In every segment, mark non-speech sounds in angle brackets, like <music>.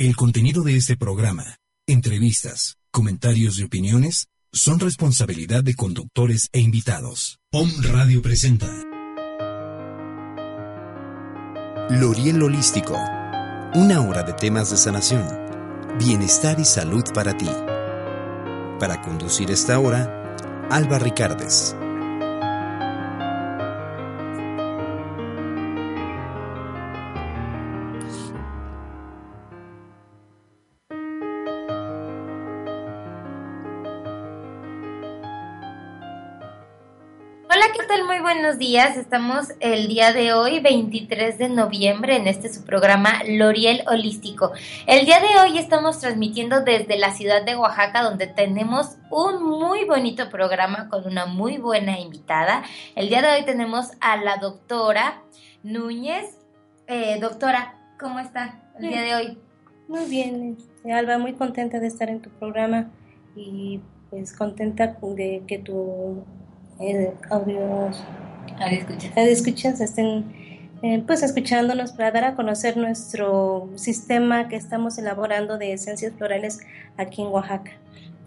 El contenido de este programa, entrevistas, comentarios y opiniones son responsabilidad de conductores e invitados. POM Radio presenta Loriel Holístico. Una hora de temas de sanación, bienestar y salud para ti. Para conducir esta hora, Alba Ricardes. Buenos días. Estamos el día de hoy, 23 de noviembre, en este su programa Loriel Holístico. El día de hoy estamos transmitiendo desde la ciudad de Oaxaca, donde tenemos un muy bonito programa con una muy buena invitada. El día de hoy tenemos a la doctora Núñez. Eh, doctora, ¿cómo está el día de hoy? Muy bien, este, Alba, muy contenta de estar en tu programa y pues contenta de que tu eh, audios, escuchas, estén eh, pues escuchándonos para dar a conocer nuestro sistema que estamos elaborando de esencias florales aquí en Oaxaca.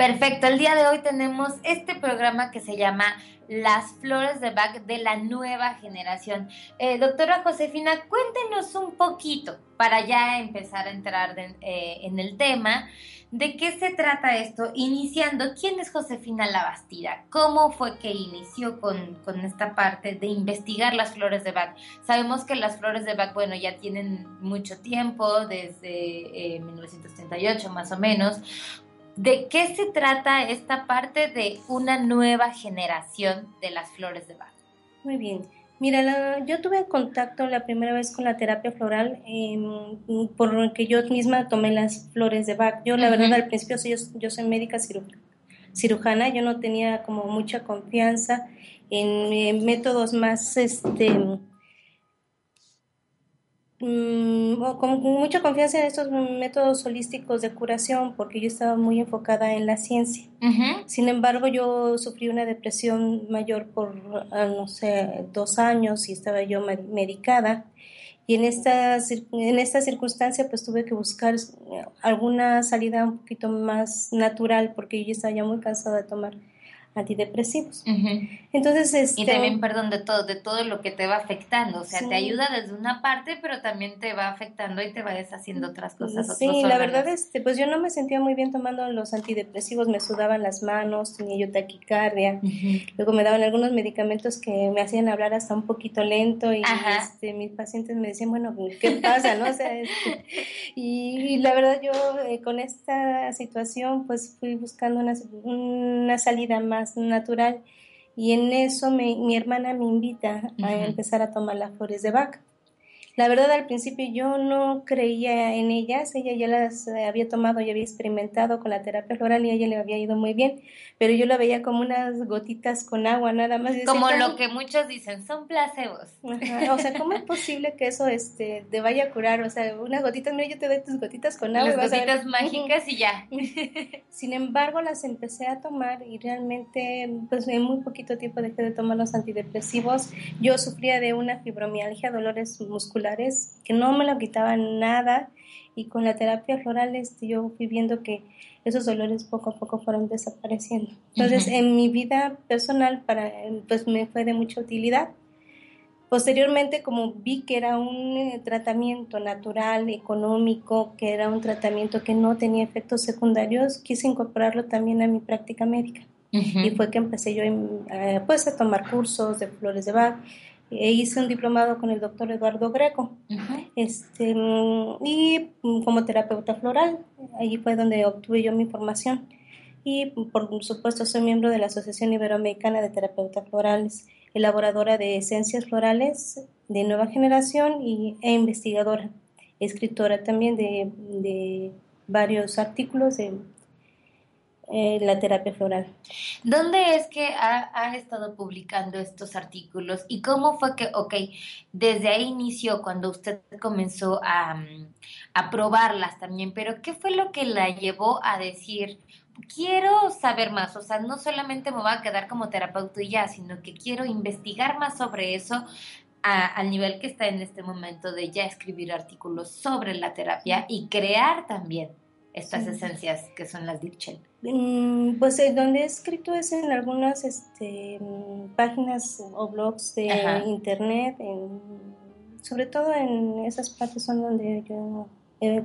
Perfecto, el día de hoy tenemos este programa que se llama Las Flores de Bach de la nueva generación. Eh, doctora Josefina, cuéntenos un poquito para ya empezar a entrar eh, en el tema. ¿De qué se trata esto? Iniciando, ¿quién es Josefina Labastida? ¿Cómo fue que inició con, con, esta parte de investigar las flores de Bach? Sabemos que las flores de Bach, bueno, ya tienen mucho tiempo, desde 1938 eh, más o menos. ¿De qué se trata esta parte de una nueva generación de las flores de Bach? Muy bien. Mira, yo tuve contacto la primera vez con la terapia floral eh, porque yo misma tomé las flores de Bach. Yo, la verdad, al principio yo, yo soy médica cirujana, yo no tenía como mucha confianza en métodos más este, con mucha confianza en estos métodos holísticos de curación porque yo estaba muy enfocada en la ciencia. Sin embargo, yo sufrí una depresión mayor por, ah, no sé, dos años y estaba yo medicada. Y en esta, en esta circunstancia pues tuve que buscar alguna salida un poquito más natural porque yo estaba ya muy cansada de tomar antidepresivos. Entonces, este, y también, perdón, de todo, de todo lo que te va afectando, o sea, te ayuda desde una parte, pero también te va afectando y te va deshaciendo otras cosas. Sí, la verdad, este, pues yo no me sentía muy bien tomando los antidepresivos, me sudaban las manos, tenía yo taquicardia, luego me daban algunos medicamentos que me hacían hablar hasta un poquito lento y este, mis pacientes me decían, bueno, ¿qué pasa? ¿no? Este, y, la verdad yo eh, con esta situación pues fui buscando una, una salida más natural. Y en eso mi hermana me invita a empezar a tomar las flores de vaca. La verdad, al principio yo no creía en ellas, ella ya las eh, había tomado, ya había experimentado con la terapia floral y a ella le había ido muy bien, pero yo la veía como unas gotitas con agua, nada más. como lo que muchos dicen, son placebos. o sea, ¿cómo es posible que eso este, te vaya a curar? O sea, unas gotitas, mira, yo te doy tus gotitas con agua. Las gotitas mágicas y ya. <laughs> Sin embargo, las empecé a tomar y realmente, pues en muy poquito tiempo dejé de tomar los antidepresivos. Yo sufría de una fibromialgia, dolores musculares que no me lo quitaban nada y con la terapia floral yo fui viendo que esos dolores poco a poco fueron desapareciendo. Entonces, en mi vida personal, para, pues me fue de mucha utilidad. Posteriormente, como vi que era un eh, tratamiento natural, económico, que era un tratamiento que no tenía efectos secundarios, quise incorporarlo también a mi práctica médica. Y fue que empecé yo eh, pues, a tomar cursos de flores de Bach, hice un diplomado con el doctor Eduardo Greco este, y como terapeuta floral, allí fue donde obtuve yo mi formación. Y por supuesto soy miembro de la Asociación Iberoamericana de Terapeutas Florales, elaboradora de esencias florales de nueva generación y, e investigadora, escritora también de, varios artículos de eh, la terapia floral. ¿Dónde es que ha, estado publicando estos artículos y cómo fue que, ok, desde ahí inició cuando usted comenzó a, a probarlas también, pero qué fue lo que la llevó a decir, quiero saber más, o sea, no solamente me voy a quedar como terapeuta y ya, sino que quiero investigar más sobre eso al nivel que está en este momento de ya escribir artículos sobre la terapia y crear también estas esencias que son las Deep mm, Pues eh, donde he escrito es en algunas este, páginas o blogs de internet, sobre todo en esas partes son donde yo he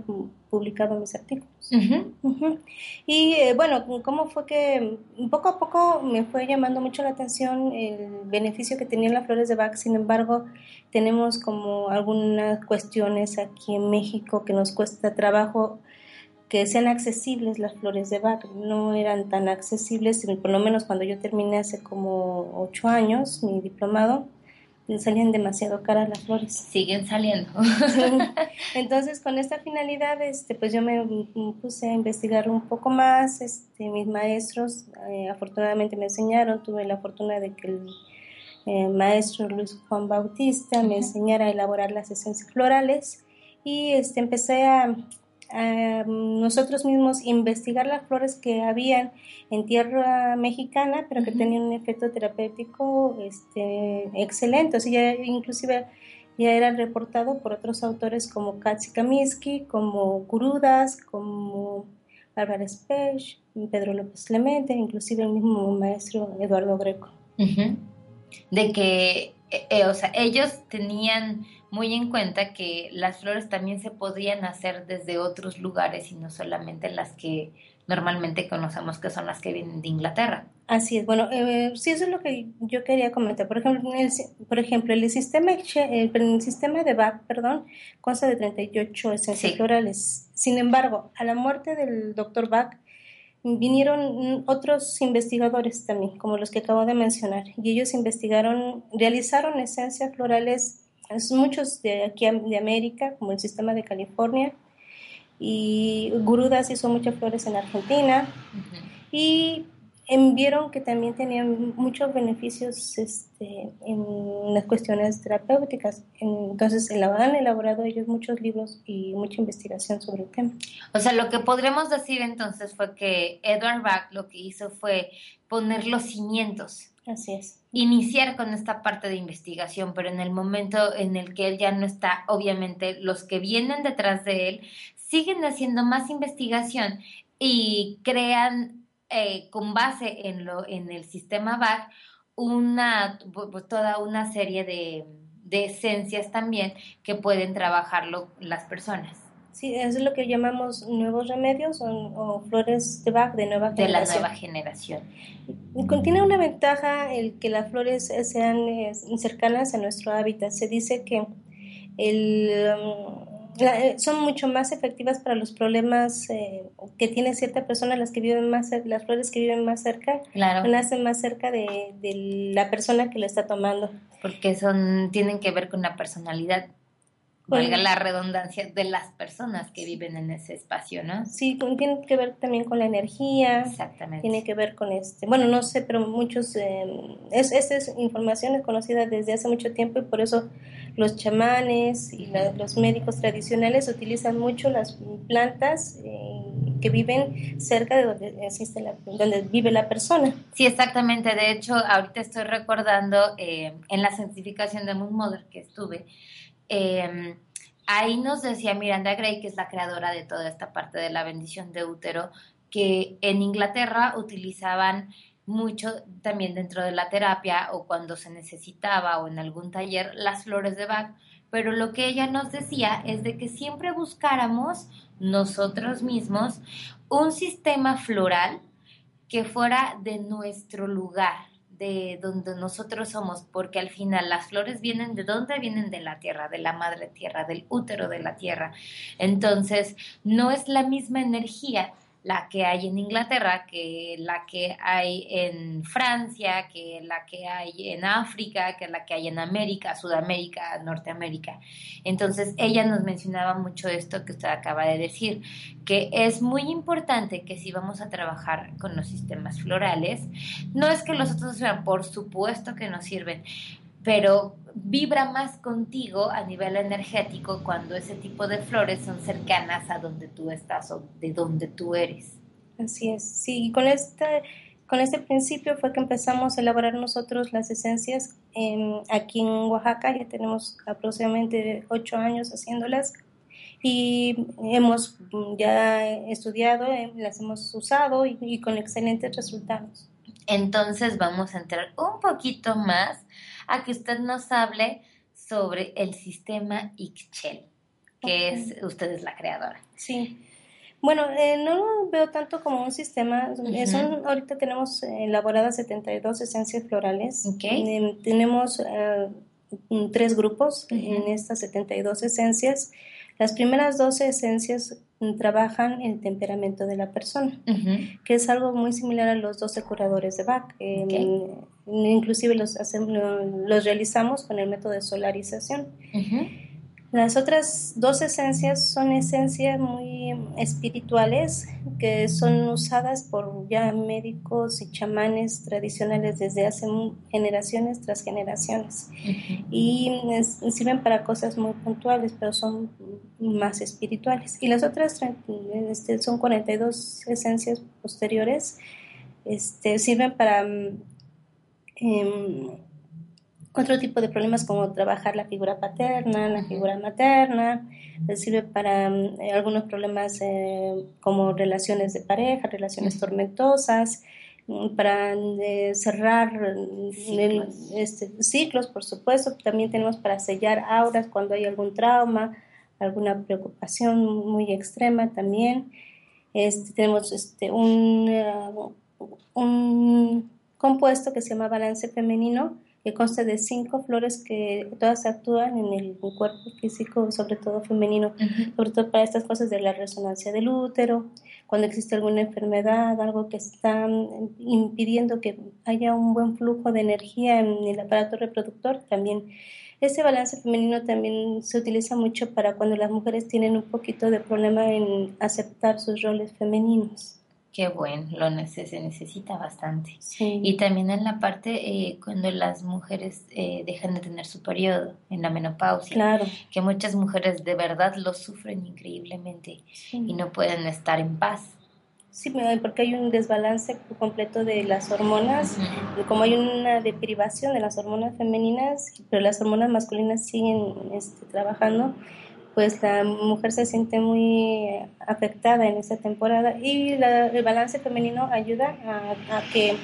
publicado mis artículos. Y eh, bueno, ¿cómo fue que poco a poco me fue llamando mucho la atención el beneficio que tenían las flores de Bach? Sin embargo, tenemos como algunas cuestiones aquí en México que nos cuesta trabajo que sean accesibles las flores de Bach. No eran tan accesibles, por lo menos cuando yo terminé hace como ocho años mi diplomado salían demasiado caras las flores. Siguen saliendo. <laughs> Entonces, con esta finalidad, este, pues yo me puse a investigar un poco más. Este, mis maestros, eh, afortunadamente, me enseñaron. Tuve la fortuna de que el eh, maestro Luis Juan Bautista me enseñara a elaborar las esencias florales. Y este, empecé a nosotros mismos investigar las flores que habían en tierra mexicana, pero que tenían un efecto terapéutico este, excelente. O sea, inclusive ya era reportado por otros autores como Katsi Kaminsky, como Kurudas, como Bárbara Spech, Pedro López Clemente, inclusive el mismo maestro Eduardo Greco. De que, eh, eh, o sea, ellos tenían muy en cuenta que las flores también se podían hacer desde otros lugares y no solamente las que normalmente conocemos que son las que vienen de Inglaterra. Así es, bueno, eh, sí, eso es lo que yo quería comentar. Por ejemplo, el, por ejemplo, el sistema, el, sistema de Bach, perdón, consta de 38 esencias florales. Sin embargo, a la muerte del doctor Bach, vinieron otros investigadores también, como los que acabo de mencionar, y ellos investigaron, realizaron esencias florales muchos de aquí de América, como el sistema de California, y Gurudas hizo muchas flores en Argentina, y vieron que también tenían muchos beneficios este, en las cuestiones terapéuticas. Entonces han elaborado ellos muchos libros y mucha investigación sobre el tema. O sea, lo que podremos decir entonces fue que Edward Bach lo que hizo fue poner los cimientos Así es. Iniciar con esta parte de investigación, pero en el momento en el que él ya no está, obviamente los que vienen detrás de él siguen haciendo más investigación y crean eh, con base en, lo, en el sistema BAC una, toda una serie de, de esencias también que pueden trabajarlo las personas. Sí, es lo que llamamos nuevos remedios o, flores de Bach de nueva generación. De la nueva generación. Contiene una ventaja el que las flores sean eh, cercanas a nuestro hábitat. Se dice que el, um, eh, son mucho más efectivas para los problemas eh, que tiene cierta persona, las que viven más las flores que viven más cerca, claro. nacen más cerca de, de la persona que la está tomando. Porque son, tienen que ver con la personalidad valga la redundancia, de las personas que viven en ese espacio, ¿no? Sí, tiene que ver también con la energía. Exactamente. Tiene que ver con este, bueno, no sé, pero muchos, eh, es, esta es información es conocida desde hace mucho tiempo y por eso los chamanes y los médicos tradicionales utilizan mucho las plantas eh, que viven cerca de donde existe la, donde vive la persona. Sí, exactamente. De hecho, ahorita estoy recordando eh, en la certificación de Moon Mother que estuve, Em, ahí nos decía Miranda Gray, que es la creadora de toda esta parte de la bendición de útero, que en Inglaterra utilizaban mucho también dentro de la terapia o cuando se necesitaba o en algún taller las flores de Bach, pero lo que ella nos decía es de que siempre buscáramos nosotros mismos un sistema floral que fuera de nuestro lugar, de donde nosotros somos, porque al final las flores vienen de dónde vienen de la tierra, de la madre tierra, del útero de la tierra. Entonces, no es la misma energía la que hay en Inglaterra, que la que hay en Francia, que la que hay en África, que la que hay en América, Sudamérica, Norteamérica. Entonces, ella nos mencionaba mucho esto que usted acaba de decir, que es muy importante que si vamos a trabajar con los sistemas florales, no es que los otros sean, por supuesto que nos sirven, pero vibra más contigo a nivel energético cuando ese tipo de flores son cercanas a donde tú estás o de donde tú eres. Así es, sí, con este, con este principio fue que empezamos a elaborar nosotros las esencias aquí en Oaxaca, ya tenemos aproximadamente ocho años haciéndolas y hemos ya estudiado, eh, las hemos usado y con excelentes resultados. Entonces vamos a entrar un poquito más a que usted nos hable sobre el sistema Ixchel, que es usted es la creadora. Sí. Bueno, eh, no lo veo tanto como un sistema. Son, ahorita tenemos elaboradas 72 esencias florales. Okay. tenemos eh, tres grupos en estas 72 esencias. Las primeras 12 esencias trabajan el temperamento de la persona, que es algo muy similar a los 12 curadores de Bach. Em, inclusive los, hacemos, los realizamos con el método de solarización. Las otras dos esencias son esencias muy espirituales que son usadas por ya médicos y chamanes tradicionales desde hace generaciones tras generaciones. Y sirven para cosas muy puntuales pero son más espirituales. Y las otras este, son 42 esencias posteriores este, sirven para em, otro tipo de problemas como trabajar la figura paterna, la figura materna, sirve para mm, eh, algunos problemas eh, como relaciones de pareja, relaciones tormentosas, mm, para eh, cerrar mm, ciclos. este, ciclos, por supuesto. También tenemos para sellar auras cuando hay algún trauma, alguna preocupación muy extrema también. Este, tenemos este, un, un compuesto que se llama balance femenino, que consta de cinco flores que todas actúan en el cuerpo físico, sobre todo femenino, sobre todo para estas cosas de la resonancia del útero, cuando existe alguna enfermedad, algo que está impidiendo que haya un buen flujo de energía en el aparato reproductor, también ese balance femenino también se utiliza mucho para cuando las mujeres tienen un poquito de problema en aceptar sus roles femeninos. Qué bueno, lo se necesita bastante. Y también en la parte eh, cuando las mujeres eh, dejan de tener su periodo, en la menopausia, claro. que muchas mujeres de verdad lo sufren increíblemente y no pueden estar en paz. Sí, porque hay un desbalance completo de las hormonas, como hay una deprivación de las hormonas femeninas, pero las hormonas masculinas siguen este, trabajando pues la mujer se siente muy afectada en esta temporada y el balance femenino ayuda a, que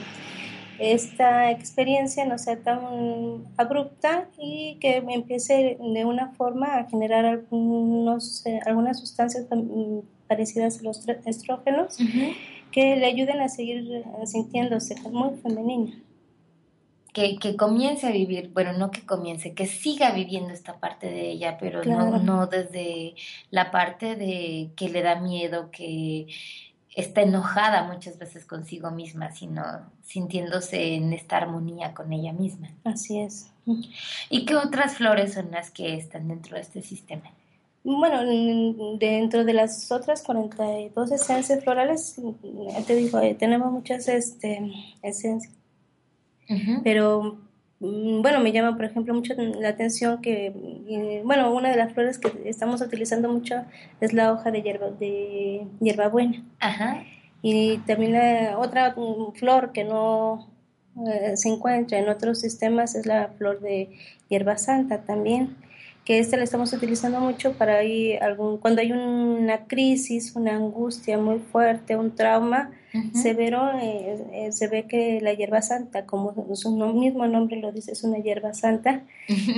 esta experiencia no sea tan abrupta y que empiece de una forma a generar algunos, eh, algunas sustancias parecidas a los estrógenos que le ayuden a seguir sintiéndose muy femenina que, que, comience a vivir, bueno, no que comience, que siga viviendo esta parte de ella, pero no, no desde la parte de que le da miedo, que está enojada muchas veces consigo misma, sino sintiéndose en esta armonía con ella misma. Así es. ¿Y qué otras flores son las que están dentro de este sistema? Bueno, dentro de las otras 42 esencias florales, te digo, eh, tenemos muchas este, esencias pero mm, bueno, me llama, por ejemplo, mucho la atención que, eh, bueno, una de las flores que estamos utilizando mucho es la hoja de hierba, de hierbabuena. Ajá. Y también la otra flor que no eh, se encuentra en otros sistemas es la flor de hierba santa también que esta la estamos utilizando mucho para ahí algún, cuando hay una crisis, una angustia muy fuerte, un trauma severo, eh, eh, se ve que la hierba santa, como su mismo nombre lo dice, es una hierba santa,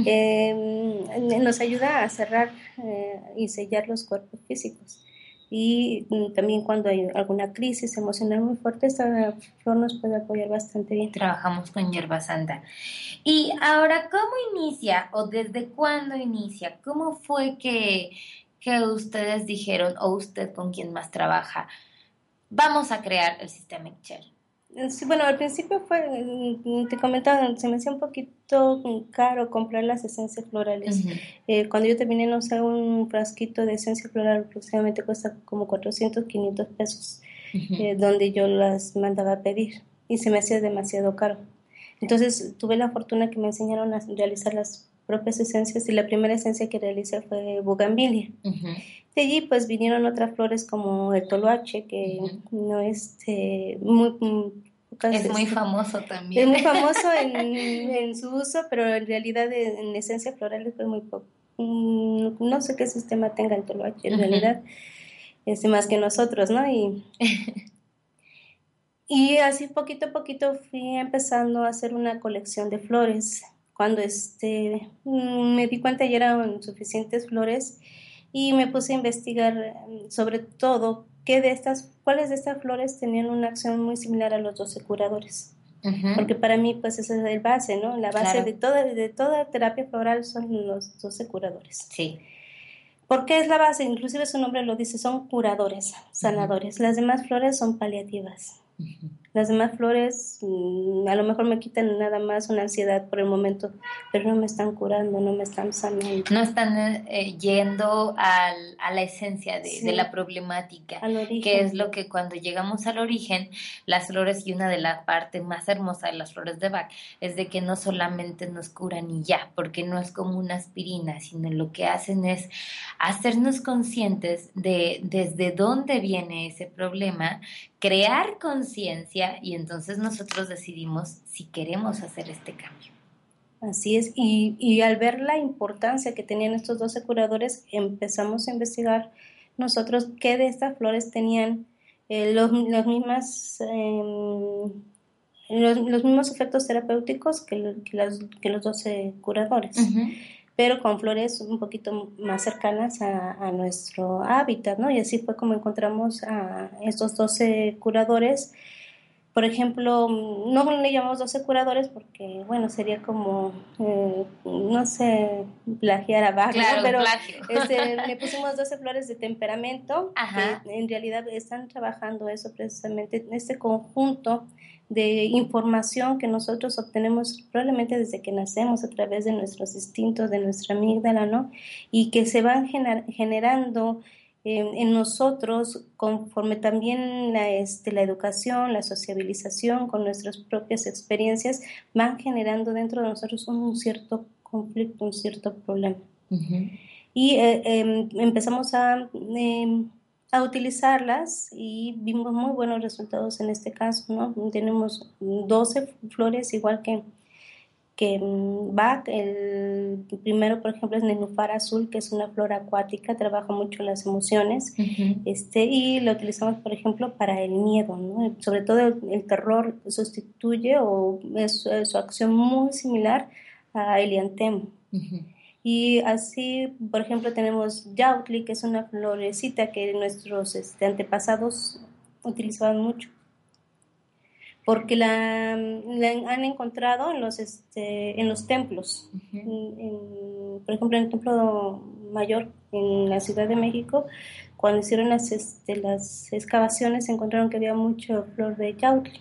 em, nos ayuda a cerrar eh, y sellar los cuerpos físicos y mm, también cuando hay alguna crisis emocional muy fuerte, esta flor nos puede apoyar bastante bien. Trabajamos con hierba santa. Y ahora, ¿cómo inicia o desde cuándo inicia? ¿Cómo fue que, que ustedes dijeron, o usted con quien más trabaja, vamos a crear el sistema Excel. Sí, bueno, al principio fue, mm, te comentaba, se me hacía un poquito caro comprar las esencias florales. Eh, cuando yo terminé, no sé, un frasquito de esencia floral aproximadamente cuesta como 400, 500 pesos, eh, donde yo las mandaba a pedir y se me hacía demasiado caro. Entonces tuve la fortuna que me enseñaron a realizar las propias esencias y la primera esencia que realicé fue bugambilia. De allí pues vinieron otras flores como el toloache que no es eh, muy es muy famoso también. Es muy famoso <laughs> en, su uso, pero en realidad en, esencia floral es muy poco. Mm, no sé qué sistema tenga el toloache, en realidad es más que nosotros, ¿no? Y, <laughs> y así poquito a poquito fui empezando a hacer una colección de flores. Cuando este, mm, me di cuenta ya eran suficientes flores y me puse a investigar sobre todo qué de estas, cuáles de estas flores tenían una acción muy similar a los 12 curadores. Porque para mí, pues, esa es el base, ¿no? La base de, toda, de toda terapia floral son los 12 curadores. Sí. ¿Por qué es la base? Inclusive su nombre lo dice, son curadores, sanadores. Las demás flores son paliativas. Las demás flores mm, a lo mejor me quitan nada más una ansiedad por el momento, pero no me están curando, no me están sanando. No están eh, yendo al, a la esencia de, la problemática, que es lo que cuando llegamos al origen, las flores y una de las partes más hermosas de las flores de Bach es de que no solamente nos curan y ya, porque no es como una aspirina, sino lo que hacen es hacernos conscientes de desde dónde viene ese problema, crear conciencia y entonces nosotros decidimos si queremos hacer este cambio. Así es, y, al ver la importancia que tenían estos 12 curadores, empezamos a investigar nosotros qué de estas flores tenían eh, los, los, mismas, em, los, mismos efectos terapéuticos que, que, los 12 curadores pero con flores un poquito más cercanas a, nuestro hábitat, ¿no? Y así fue como encontramos a estos 12 curadores. Por ejemplo, no le llamamos 12 curadores porque, bueno, sería como, eh, no sé, plagiar a Bach, pero <laughs> este, le pusimos 12 flores de temperamento, que en realidad están trabajando eso precisamente, en este conjunto de información que nosotros obtenemos probablemente desde que nacemos a través de nuestros instintos, de nuestra amígdala, ¿no? Y que se van generando eh, en nosotros conforme también la, este, la educación, la sociabilización con nuestras propias experiencias van generando dentro de nosotros un, cierto conflicto, un cierto problema. Y eh, em, empezamos a em, a utilizarlas y vimos muy buenos resultados en este caso, ¿no? Tenemos 12 flores igual que, que Bach, el primero por ejemplo es Nenufar azul, que es una flor acuática, trabaja mucho las emociones, este, y lo utilizamos por ejemplo para el miedo, ¿no? sobre todo el, terror sustituye o es, su acción muy similar a Eliantem. Y así, por ejemplo, tenemos Yautli, que es una florecita que nuestros este, antepasados utilizaban mucho. Porque la, han encontrado en los, este, en los templos. por ejemplo, en el Templo Mayor en la Ciudad de México, cuando hicieron las, este, las excavaciones, encontraron que había mucho flor de Yautli.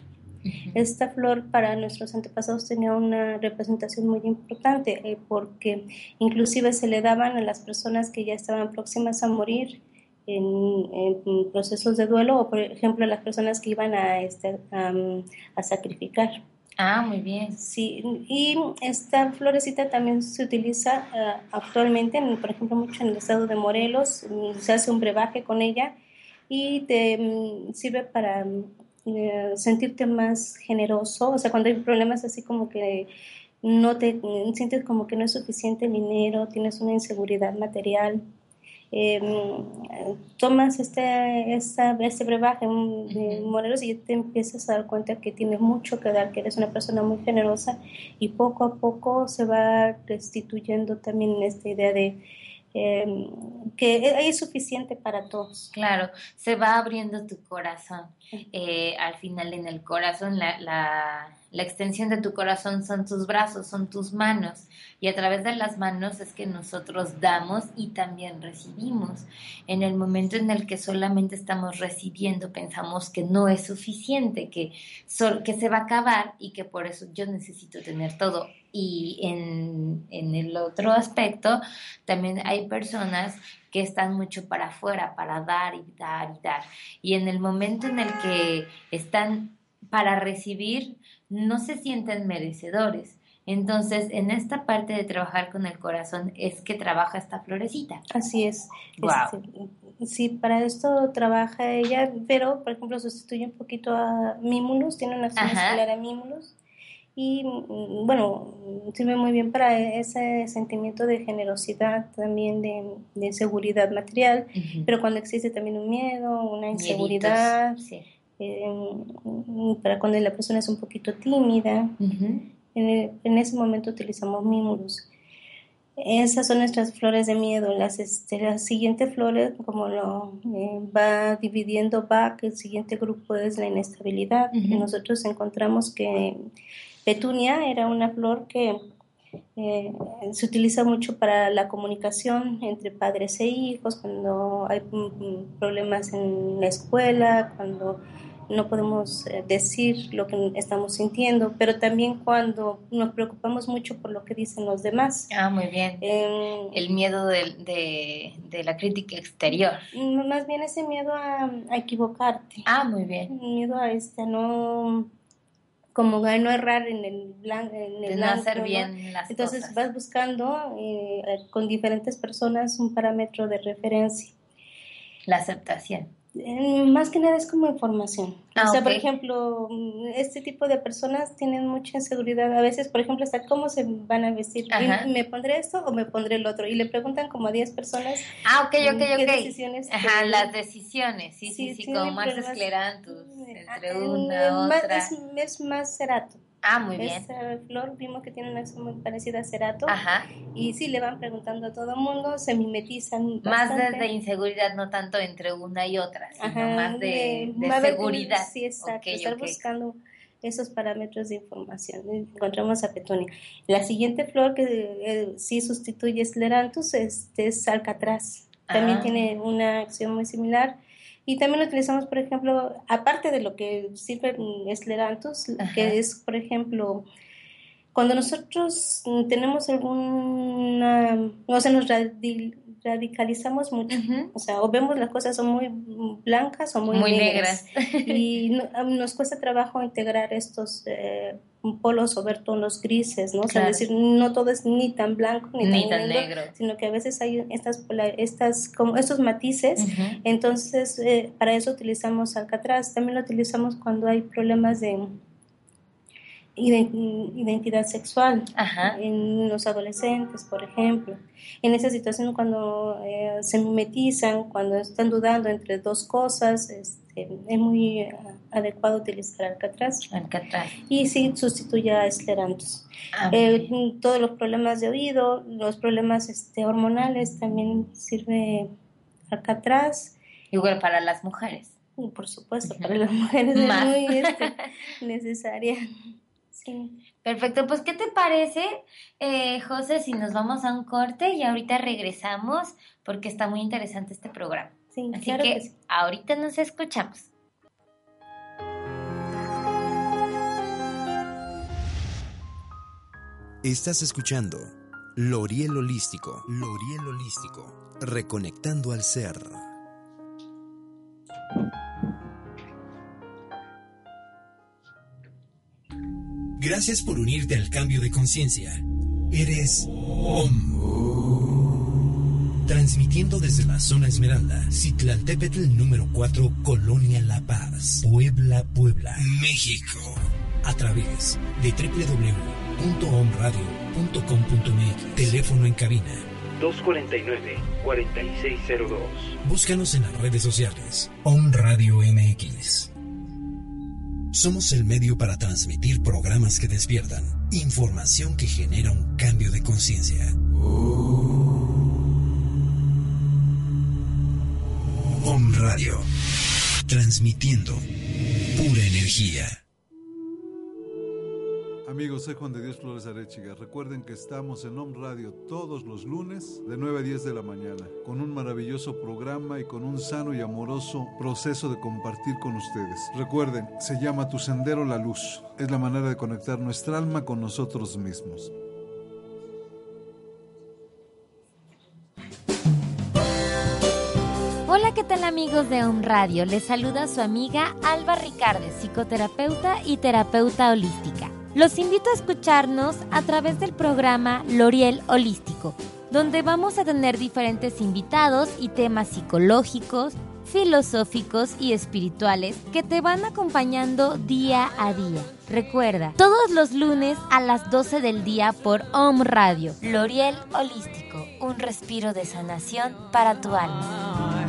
Esta flor para nuestros antepasados tenía una representación muy importante eh, porque inclusive se le daban a las personas que ya estaban próximas a morir en, procesos de duelo o por ejemplo a las personas que iban a, este, a, sacrificar. Ah, muy bien. Sí, y esta florecita también se utiliza eh, actualmente, por ejemplo, mucho en el estado de Morelos, se hace un brebaje con ella y te mm, sirve para eh, sentirte más generoso, o sea, cuando hay problemas así como que no te sientes como que no es suficiente dinero, tienes una inseguridad material, eh, tomas este, este brebaje de Morelos y te empiezas a dar cuenta que tienes mucho que dar, que eres una persona muy generosa y poco a poco se va restituyendo también esta idea de Em, que es suficiente para todos. Claro, se va abriendo tu corazón. Eh, al final en el corazón la, la, La extensión de tu corazón son tus brazos, son tus manos. Y a través de las manos es que nosotros damos y también recibimos. En el momento en el que solamente estamos recibiendo, pensamos que no es suficiente, que, que se va a acabar y que por eso yo necesito tener todo. Y en, en el otro aspecto, también hay personas que están mucho para afuera, para dar y dar y dar. Y en el momento en el que están para recibir, no se sienten merecedores. Entonces, en esta parte de trabajar con el corazón es que trabaja esta florecita. Así es. Este, sí, para esto trabaja ella, pero, por ejemplo, sustituye un poquito a Mimulus, tiene una acción similar a Mimulus. Y bueno, sirve muy bien para ese sentimiento de generosidad, también de, seguridad material, pero cuando existe también un miedo, una inseguridad, sí para cuando la persona es un poquito tímida. en, ese momento utilizamos mimulus. Esas son nuestras flores de miedo. Las, este, las siguientes flores, como lo eh, va dividiendo que el siguiente grupo es la inestabilidad. nosotros encontramos que petunia era una flor que eh, se utiliza mucho para la comunicación entre padres e hijos, cuando hay mm, mm, problemas en la escuela, cuando no podemos eh, decir lo que estamos sintiendo, pero también cuando nos preocupamos mucho por lo que dicen los demás. Ah, muy bien. Em, el miedo de, de, la crítica exterior. Más bien ese miedo a, equivocarte. Ah, muy bien. Miedo a este, no como a no errar en el blanco. En el no hacer bien las Entonces vas buscando eh, con diferentes personas un parámetro de referencia. La aceptación. Más que nada es como información. Ah, o sea, por ejemplo, este tipo de personas tienen mucha inseguridad. A veces, por ejemplo, hasta cómo se van a vestir. ¿Me pondré esto o me pondré el otro? Y le preguntan como a 10 personas. Ah, ok, ok, ok. decisiones Ajá, las decisiones. Sí, sí, sí, como más esclerantus. Entre ah, una, otra. Es, es más cerato. Ah, muy bien. Esa flor vimos que tiene una acción muy parecida a cerato. Ajá. Y sí, le van preguntando a todo el mundo, se mimetizan. Más desde inseguridad, no tanto entre una y otra, sino más de, seguridad. sí, exacto. estar buscando esos parámetros de información. Encontramos a Petunia. La siguiente flor que eh, sí sustituye Scleranthus este es Alcatraz. También ah. tiene una acción muy similar y también lo utilizamos, por ejemplo, aparte de lo que sirve Escleranthus, que es, por ejemplo, cuando nosotros tenemos alguna, o sea, nos radicalizamos mucho, o sea, o vemos las cosas son muy blancas o muy, negras, <laughs> y nos cuesta trabajo integrar estos eh, polos o ver tonos grises, ¿no? O sea, decir, no todo es ni tan blanco ni, tan, negro, sino que a veces hay estas, estas como estos matices, entonces eh, para eso utilizamos alcatraz, también lo utilizamos cuando hay problemas de identidad sexual en los adolescentes, por ejemplo. En esa situación cuando eh, se mimetizan, cuando están dudando entre dos cosas, este, es muy eh, adecuado utilizar Alcatraz. Alcatraz. Y sí sustituye a Esclerantus. Ah, eh, todos los problemas de oído, los problemas este, hormonales, también sirve Alcatraz. Igual para las mujeres. por supuesto, para las mujeres es muy este, <laughs> necesaria. Perfecto, pues ¿qué te parece, eh, José, si nos vamos a un corte y ahorita regresamos porque está muy interesante este programa? Sí, Así que, ahorita nos escuchamos. Estás escuchando Loriel Holístico. Loriel Holístico. Reconectando al ser. Gracias por unirte al cambio de conciencia. Eres OM. Transmitiendo desde la zona Esmeralda, Citlaltépetl número 4, Colonia La Paz, Puebla, Puebla, México. A través de www.omradio.com.mx. Teléfono en cabina 249-4602. Búscanos en las redes sociales. OM Radio MX. Somos el medio para transmitir programas que despiertan, información que genera un cambio de conciencia. Om Radio, transmitiendo pura energía. Amigos, soy Juan de Dios Flores Arechiga. Recuerden que estamos en Home Radio todos los lunes de 9 a 10 de la mañana, con un maravilloso programa y con un sano y amoroso proceso de compartir con ustedes. Recuerden, se llama Tu Sendero la Luz. Es la manera de conectar nuestra alma con nosotros mismos. Hola, ¿qué tal amigos de Home Radio? Les saluda su amiga Alba Ricardes, psicoterapeuta y terapeuta holística. Los invito a escucharnos a través del programa L'Oriel Holístico, donde vamos a tener diferentes invitados y temas psicológicos, filosóficos y espirituales que te van acompañando día a día. Recuerda, todos los lunes a las 12 del día por Home Radio, L'Oriel Holístico, un respiro de sanación para tu alma.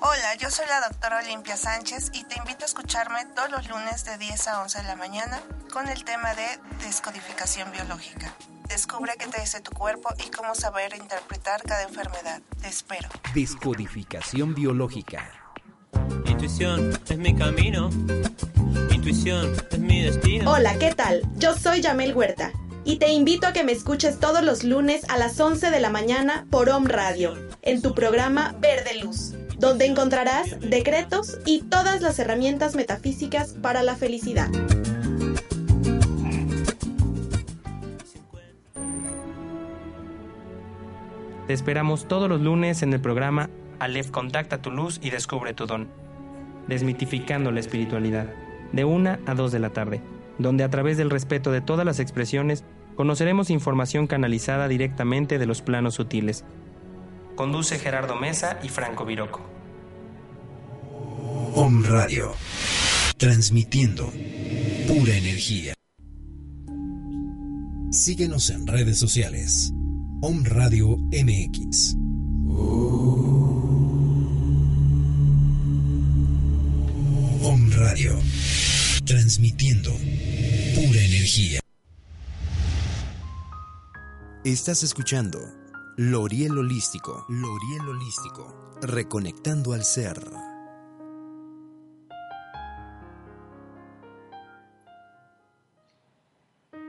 Hola, yo soy la doctora Olimpia Sánchez y te invito a escucharme todos los lunes de 10 a 11 de la mañana con el tema de descodificación biológica. Descubre qué te dice tu cuerpo y cómo saber interpretar cada enfermedad. Te espero. Descodificación biológica. Intuición es mi camino. Intuición es mi destino. Hola, ¿qué tal? Yo soy Yamel Huerta y te invito a que me escuches todos los lunes a las 11 de la mañana por Om Radio, en tu programa Verde Luz donde encontrarás decretos y todas las herramientas metafísicas para la felicidad. Te esperamos todos los lunes en el programa Aleph Contacta tu luz y descubre tu don, desmitificando la espiritualidad, de una a dos de la tarde, donde a través del respeto de todas las expresiones conoceremos información canalizada directamente de los planos sutiles Conduce Gerardo Mesa y Franco Viroco. Om Radio. Transmitiendo pura energía. Síguenos en redes sociales. Om Radio MX. Om Radio. Transmitiendo pura energía. Estás escuchando Loriel Holístico. Loriel Holístico. Reconectando al ser.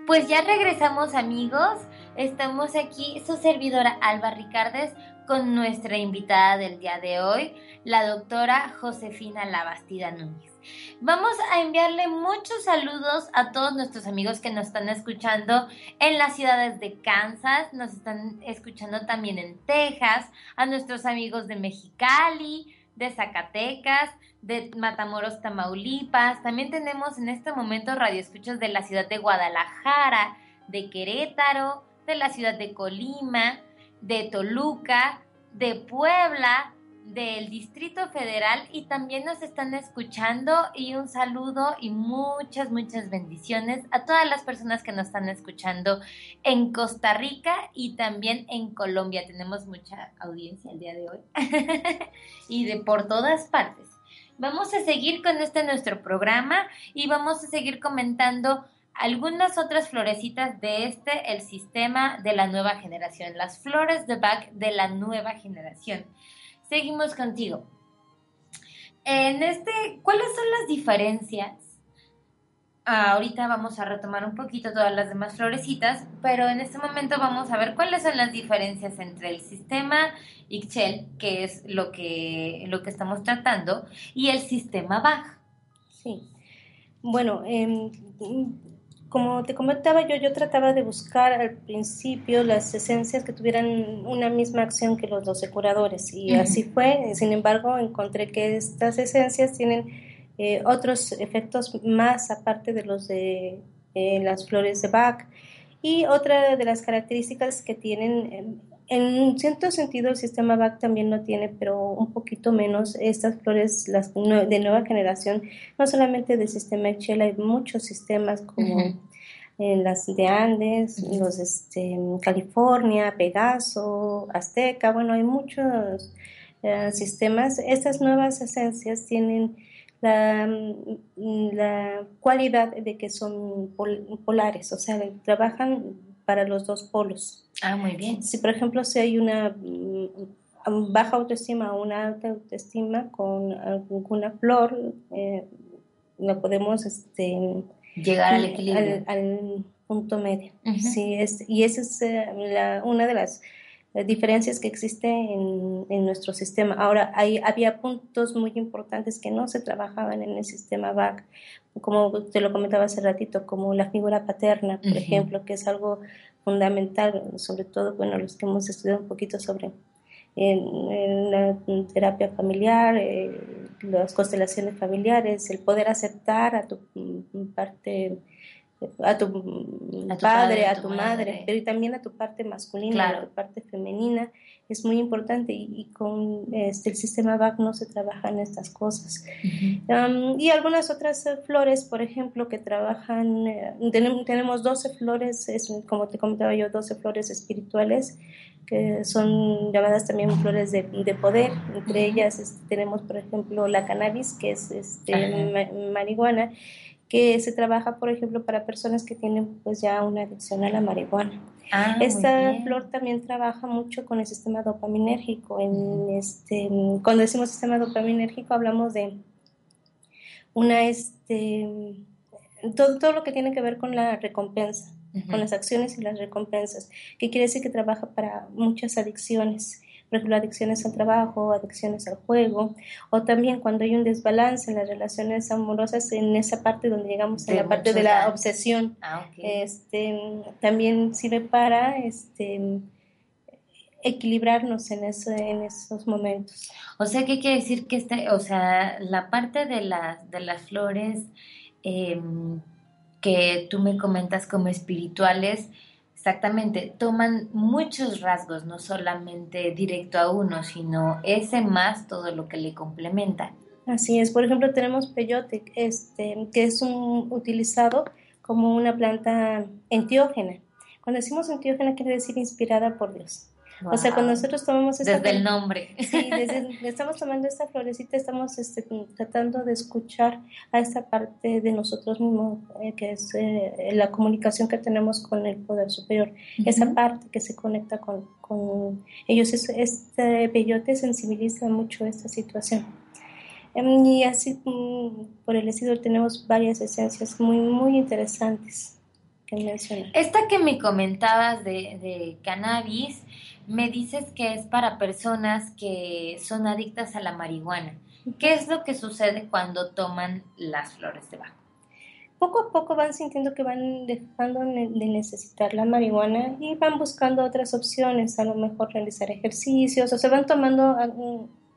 Pues ya regresamos amigos, estamos aquí, su servidora Alba Ricardes, con nuestra invitada del día de hoy, la doctora Josefina Labastida Núñez. Vamos a enviarle muchos saludos a todos nuestros amigos que nos están escuchando en las ciudades de Kansas, nos están escuchando también en Texas, a nuestros amigos de Mexicali, de Zacatecas, de Matamoros, Tamaulipas. También tenemos en este momento radioescuchas de la ciudad de Guadalajara, de Querétaro, de la ciudad de Colima, de Toluca, de Puebla, del Distrito Federal y también nos están escuchando y un saludo y muchas, muchas bendiciones a todas las personas que nos están escuchando en Costa Rica y también en Colombia. Tenemos mucha audiencia el día de hoy <laughs> y de por todas partes. Vamos a seguir con este nuestro programa y vamos a seguir comentando algunas otras florecitas de este, el sistema de la nueva generación, las flores de Bach de la nueva generación. Seguimos contigo. En este, ¿cuáles son las diferencias? Ah, ahorita vamos a retomar un poquito todas las demás florecitas, pero en este momento vamos a ver cuáles son las diferencias entre el sistema Ixchel, que es lo que, lo que estamos tratando, y el sistema Bach. Sí. Bueno, eh, como te comentaba yo, yo trataba de buscar al principio las esencias que tuvieran una misma acción que los 12 curadores y así fue. Sin embargo, encontré que estas esencias tienen eh, otros efectos más aparte de los de eh, las flores de Bach. Y otra de las características que tienen, em, en cierto sentido el sistema Bach también lo tiene, pero un poquito menos estas flores las de nueva generación, no solamente del sistema Excel, hay muchos sistemas como en las de Andes, los este, California, Pegaso, Azteca, bueno, hay muchos eh, sistemas. Estas nuevas esencias tienen la, mm, la, cualidad de que son polares, o sea, trabajan para los dos polos. Ah, muy bien. Si, por ejemplo, si hay una, mm, baja autoestima o una alta autoestima con alguna flor, eh, no podemos este, llegar al equilibrio. Al, punto medio. sí, es, y esa es la, una de las diferencias que existen en, en, nuestro sistema. Ahora, hay, había puntos muy importantes que no se trabajaban en el sistema BAC, como te lo comentaba hace ratito, como la figura paterna, por ejemplo, que es algo fundamental, sobre todo, bueno, los que hemos estudiado un poquito sobre en, la terapia familiar, eh, las constelaciones familiares, el poder aceptar a tu parte a tu, padre, a tu, madre, pero también a tu parte masculina, a tu parte femenina, es muy importante y, con este, el sistema BAC no se trabajan estas cosas. y algunas otras eh, flores, por ejemplo, que trabajan, eh, tenemos, 12 flores, es, como te comentaba yo, 12 flores espirituales que son llamadas también flores de, de poder. Entre ellas este, tenemos, por ejemplo, la cannabis, que es este, marihuana, que se trabaja, por ejemplo, para personas que tienen pues ya una adicción a la marihuana. Ah, Esta flor también trabaja mucho con el sistema dopaminérgico. En este, cuando decimos sistema dopaminérgico hablamos de una este todo, todo lo que tiene que ver con la recompensa, con las acciones y las recompensas, que quiere decir que trabaja para muchas adicciones por ejemplo, adicciones al trabajo, adicciones al juego, o también cuando hay un desbalance en las relaciones amorosas, en esa parte donde llegamos a la parte de la obsesión, ah, este, también sirve para este, equilibrarnos en, eso, en esos momentos. O sea, ¿qué quiere decir que este, o sea, la parte de las, de las flores em, que tú me comentas como espirituales, Exactamente, toman muchos rasgos, no solamente directo a uno, sino ese más todo lo que le complementa. Así es, por ejemplo tenemos peyote, este, que es un, utilizado como una planta entiógena. Cuando decimos entiógena quiere decir inspirada por Dios. O sea, cuando nosotros tomamos esta Desde el nombre. Sí, desde, estamos tomando esta florecita, estamos este, tratando de escuchar a esta parte de nosotros mismos, eh, que es eh, la comunicación que tenemos con el poder superior. Esa parte que se conecta con, con ellos. este peyote sensibiliza mucho esta situación. Em, y así, mm, por el estilo, tenemos varias esencias muy, muy interesantes que mencionar. Esta que me comentabas de, de cannabis, me dices que es para personas que son adictas a la marihuana. ¿Qué es lo que sucede cuando toman las flores de Bach? Poco a poco van sintiendo que van dejando de necesitar la marihuana y van buscando otras opciones, a lo mejor realizar ejercicios o se van tomando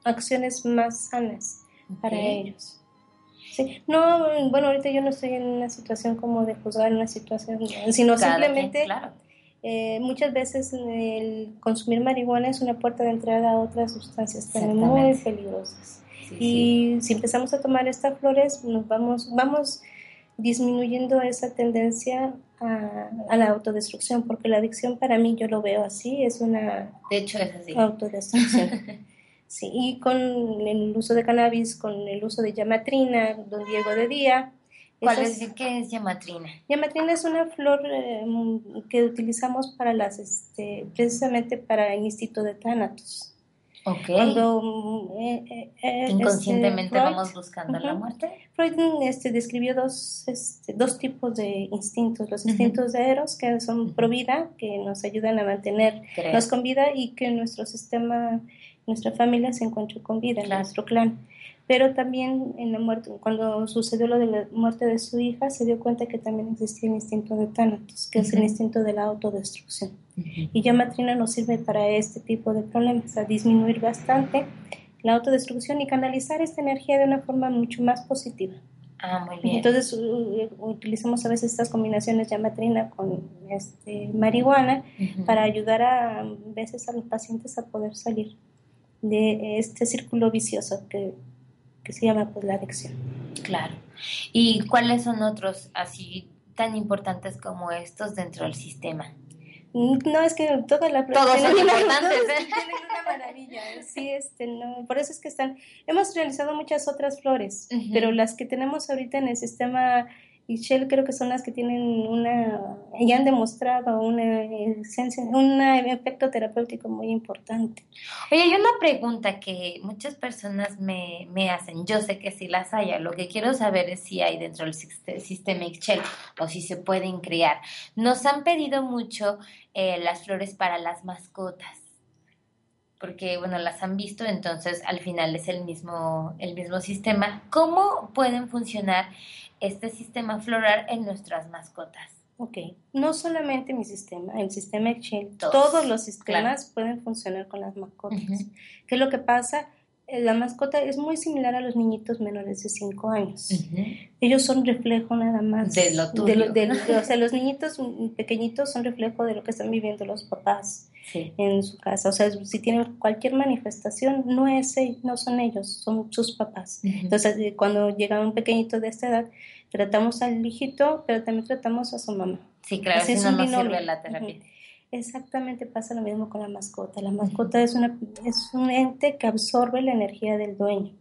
acciones más sanas para ellos. Sí. No, bueno, ahorita yo no estoy en una situación como de juzgar una situación, sino simplemente eh, muchas veces el consumir marihuana es una puerta de entrada a otras sustancias también muy peligrosas. y si empezamos a tomar estas flores, nos vamos, vamos disminuyendo esa tendencia a, la autodestrucción, porque la adicción para mí yo lo veo así, es una de hecho es así. autodestrucción. <laughs> sí, y con el uso de cannabis, con el uso de yamatrina, don Diego de Día, ¿Cuál es, qué es yamatrina? Yamatrina es una flor eh, que utilizamos para las, este, precisamente para el instinto de Thanatos. Ok. Cuando eh, eh, inconscientemente este, vamos buscando la muerte. Freud este, describió dos, este, dos tipos de instintos, los instintos de Eros, que son pro vida, que nos ayudan a mantenernos con vida y que nuestro sistema, nuestra familia se encuentre con vida, nuestro clan pero también en la muerte, cuando sucedió lo de la muerte de su hija, se dio cuenta que también existía el instinto de Thanatos, que es el instinto de la autodestrucción. Y ya Matrina nos sirve para este tipo de problemas, a disminuir bastante la autodestrucción y canalizar esta energía de una forma mucho más positiva. Ah, muy bien. Entonces utilizamos a veces estas combinaciones de matrina con este, marihuana para ayudar a, a veces a los pacientes a poder salir de este círculo vicioso que que se llama pues la adicción. Claro. ¿Y cuáles son otros así tan importantes como estos dentro del sistema? No, es que todas las Todos son <laughs> importantes. ¿eh? Tienen una maravilla. Sí, este, no, por eso es que están. Hemos realizado muchas otras flores, pero las que tenemos ahorita en el sistema Shell creo que son las que tienen una, ya han demostrado una un efecto terapéutico muy importante. Oye, hay una pregunta que muchas personas me, me hacen, yo sé que sí las hay, lo que quiero saber es si hay dentro del sistema Shell o si se pueden crear. Nos han pedido mucho eh, las flores para las mascotas porque bueno, las han visto, entonces al final es el mismo, el mismo sistema. ¿Cómo pueden funcionar este sistema floral en nuestras mascotas? Ok, no solamente mi sistema, el sistema Exchange, todos, los sistemas pueden funcionar con las mascotas. ¿Qué es lo que pasa? Eh, la mascota es muy similar a los niñitos menores de 5 años. Ellos son reflejo nada más de lo tuyo. o sea, los niñitos pequeñitos son reflejo de lo que están viviendo los papás en su casa. O sea, si tienen cualquier manifestación, no, es, no son ellos, son sus papás. Entonces, eh, cuando llega un pequeñito de esta edad, tratamos al hijito, pero también tratamos a su mamá. Sí, claro, si no, no sirve la terapia. Exactamente pasa lo mismo con la mascota. La mascota es, una, es un ente que absorbe la energía del dueño.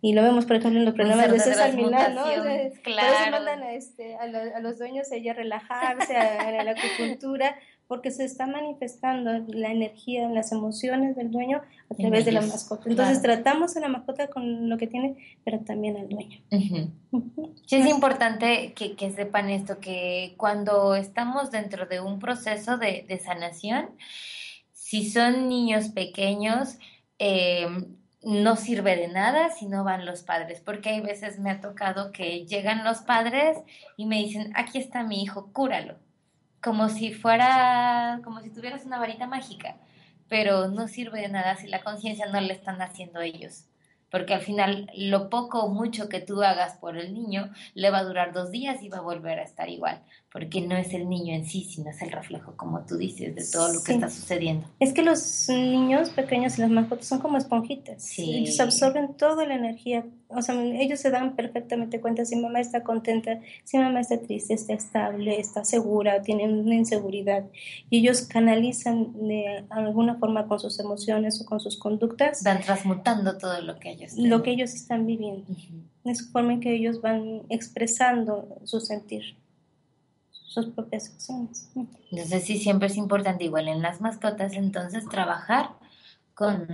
Y lo vemos, por ejemplo, en los programas de César Milán, ¿no? claro. Por eso mandan a, este, a, los dueños a ella relajarse, a, a la acupuntura, porque se está manifestando la energía, las emociones del dueño a través de la mascota. Entonces tratamos a la mascota con lo que tiene, pero también al dueño. Sí, es importante que, sepan esto, que cuando estamos dentro de un proceso de, sanación, si son niños pequeños, em, no sirve de nada si no van los padres, porque hay veces me ha tocado que llegan los padres y me dicen, aquí está mi hijo, cúralo como si fuera, como si tuvieras una varita mágica, pero no sirve de nada si la conciencia no le están haciendo ellos. Porque al final lo poco o mucho que tú hagas por el niño le va a durar dos días y va a volver a estar igual, porque no es el niño en sí, sino es el reflejo, como tú dices, de todo lo que está sucediendo. Es que los niños pequeños y las mascotas son como esponjitas, sí. ellos absorben toda la energía, o sea, ellos se dan perfectamente cuenta si mamá está contenta, si mamá está triste, está estable, está segura, tiene una inseguridad, y ellos canalizan de alguna forma con sus emociones o con sus conductas. Van transmutando todo lo que lo que ellos están viviendo. Es la forma en que ellos van expresando su sentir, sus propias acciones. Entonces sí, siempre es importante, igual en las mascotas, entonces trabajar con,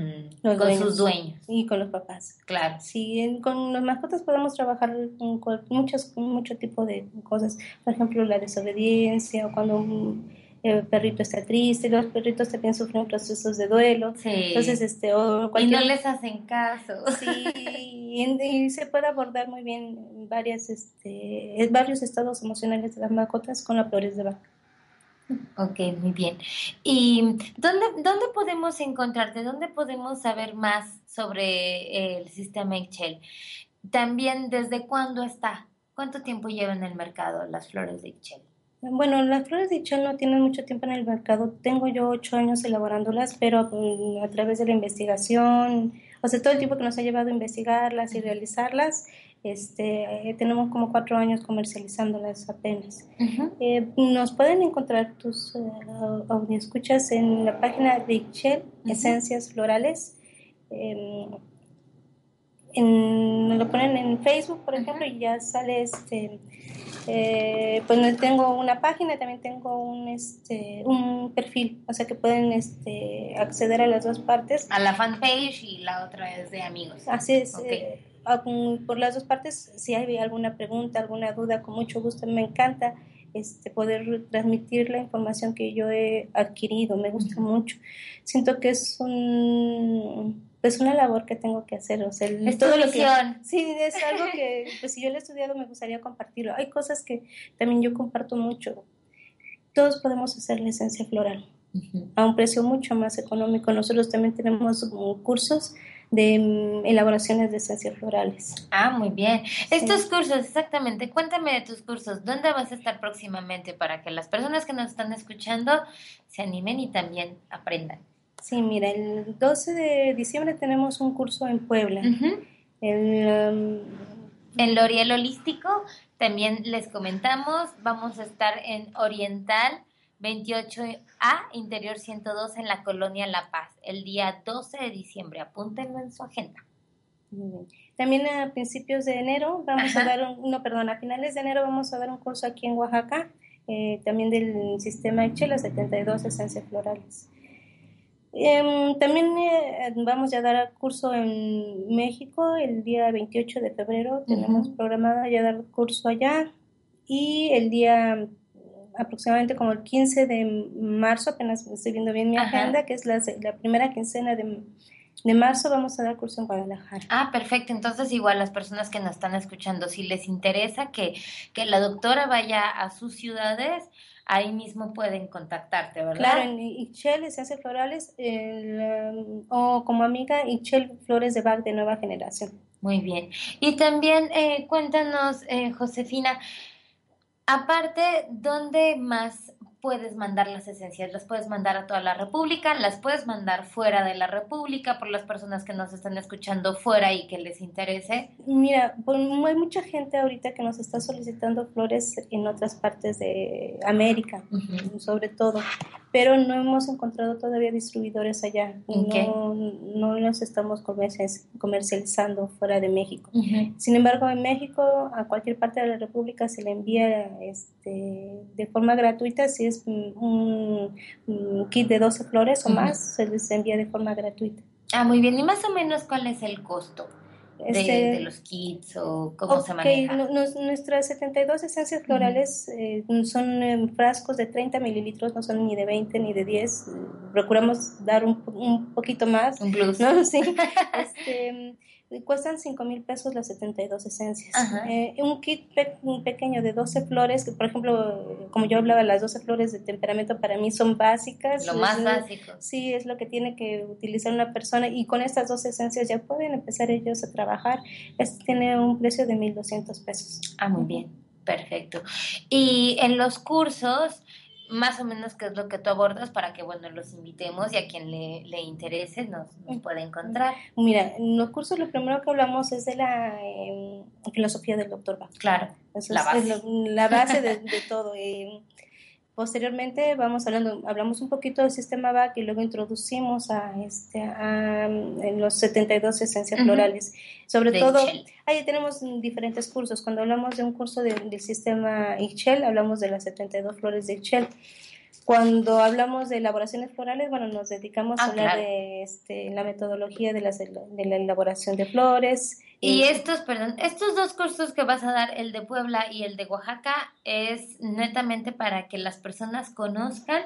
con sus dueños. Y con los papás. Claro. Sí, con las mascotas podemos trabajar con, muchos, mucho tipo de cosas. Por ejemplo, la desobediencia o cuando el perrito está triste, los perritos también sufren procesos de duelo. Entonces, este, o cualquier... Y no les hacen caso. Sí, y, se puede abordar muy bien varias, este, varios estados emocionales de las mascotas con la flores de vaca. Ok, muy bien. ¿Y dónde, dónde podemos encontrarte? ¿Dónde podemos saber más sobre el sistema Excel? También, ¿desde cuándo está? ¿Cuánto tiempo lleva en el mercado las flores de Excel? Bueno, las flores de Ichel no tienen mucho tiempo en el mercado. Tengo yo ocho años elaborándolas, pero mm, a través de la investigación, o sea, todo el tiempo que nos ha llevado a investigarlas y realizarlas, este, eh, tenemos como cuatro años comercializándolas apenas. Eh, nos pueden encontrar tus uh, escuchas en la página de Ichel, Esencias Florales. Em, en, lo ponen en Facebook, por ejemplo, y ya sale este eh, pues tengo una página, también tengo un, este, un perfil, o sea que pueden este, acceder a las dos partes. A la fanpage y la otra es de amigos. Así es. Eh, por las dos partes, si hay alguna pregunta, alguna duda, con mucho gusto, me encanta este, poder transmitir la información que yo he adquirido, me gusta mucho. Siento que es un pues una labor que tengo que hacer, o sea, es todo lo que sí es algo que <laughs> pues si yo lo he estudiado me gustaría compartirlo. Hay cosas que también yo comparto mucho. Todos podemos hacer la esencia floral a un precio mucho más económico. Nosotros también tenemos cursos de mm, elaboraciones de esencias florales. Ah, muy bien. Estos cursos, exactamente. Cuéntame de tus cursos. ¿Dónde vas a estar próximamente para que las personas que nos están escuchando se animen y también aprendan? Sí, mira, el 12 de diciembre tenemos un curso en Puebla. el, um, en L'Oriel Holístico también les comentamos, vamos a estar en Oriental 28A, Interior 102 en la colonia La Paz, el día 12 de diciembre. Apúntenlo en su agenda. También a principios de enero vamos a dar un, no, perdón, a finales de enero vamos a dar un curso aquí en Oaxaca, eh, también del sistema Excel, 72 esencias florales. Em, también eh, vamos ya a dar curso en México el día 28 de febrero. Tenemos programado ya dar curso allá. Y el día aproximadamente como el 15 de marzo, apenas estoy viendo bien mi agenda, que es la, la primera quincena de, de, marzo, vamos a dar curso en Guadalajara. Ah, perfecto. Entonces, igual las personas que nos están escuchando, si les interesa que, que la doctora vaya a sus ciudades, ahí mismo pueden contactarte, ¿verdad? Claro, en Ixchel Esencias Florales um, o como amiga Ixchel Flores de Bach de Nueva Generación. Muy bien. Y también eh, cuéntanos, eh, Josefina, aparte, ¿dónde más puedes mandar las esencias, las puedes mandar a toda la República, las puedes mandar fuera de la República por las personas que nos están escuchando fuera y que les interese. Mira, hay mucha gente ahorita que nos está solicitando flores en otras partes de América, sobre todo, pero no hemos encontrado todavía distribuidores allá. No, no los estamos comercializando fuera de México. Sin embargo, en México, a cualquier parte de la República se le envía este, de forma gratuita si es un, kit de 12 flores o más, se les envía de forma gratuita. Ah, muy bien. ¿Y más o menos cuál es el costo? De, este, los kits o cómo se maneja. nuestras 72 esencias florales eh, son frascos de 30 mililitros, no son ni de 20 ni de 10. Procuramos dar un, un poquito más. Un plus. <laughs> ¿no? Sí. <laughs> este, cuestan 5 mil pesos las 72 esencias. Eh, un kit un pequeño de 12 flores, que por ejemplo, como yo hablaba, las 12 flores de temperamento para mí son básicas. Lo más básico. Sí, es lo que tiene que utilizar una persona y con estas dos esencias ya pueden empezar ellos a trabajar. Este tiene un precio de 1.200 pesos. Ah, muy bien, perfecto. Y en los cursos más o menos qué es lo que tú abordas para que, bueno, los invitemos y a quien le, le interese nos, pueda encontrar. Mira, en los cursos lo primero que hablamos es de la em, filosofía del doctor Bach. Claro, la base, la base de, <laughs> de todo. Eh, Posteriormente vamos hablando, hablamos un poquito del sistema BAC y luego introducimos a, este, a, en los 72 esencias florales. Sobre todo, ahí tenemos diferentes cursos. Cuando hablamos de un curso del sistema Ixchel, hablamos de las 72 flores de Ixchel. Cuando hablamos de elaboraciones florales, bueno, nos dedicamos a ah, hablar de este, la metodología de, de la elaboración de flores, y estos, perdón, estos dos cursos que vas a dar, el de Puebla y el de Oaxaca, es netamente para que las personas conozcan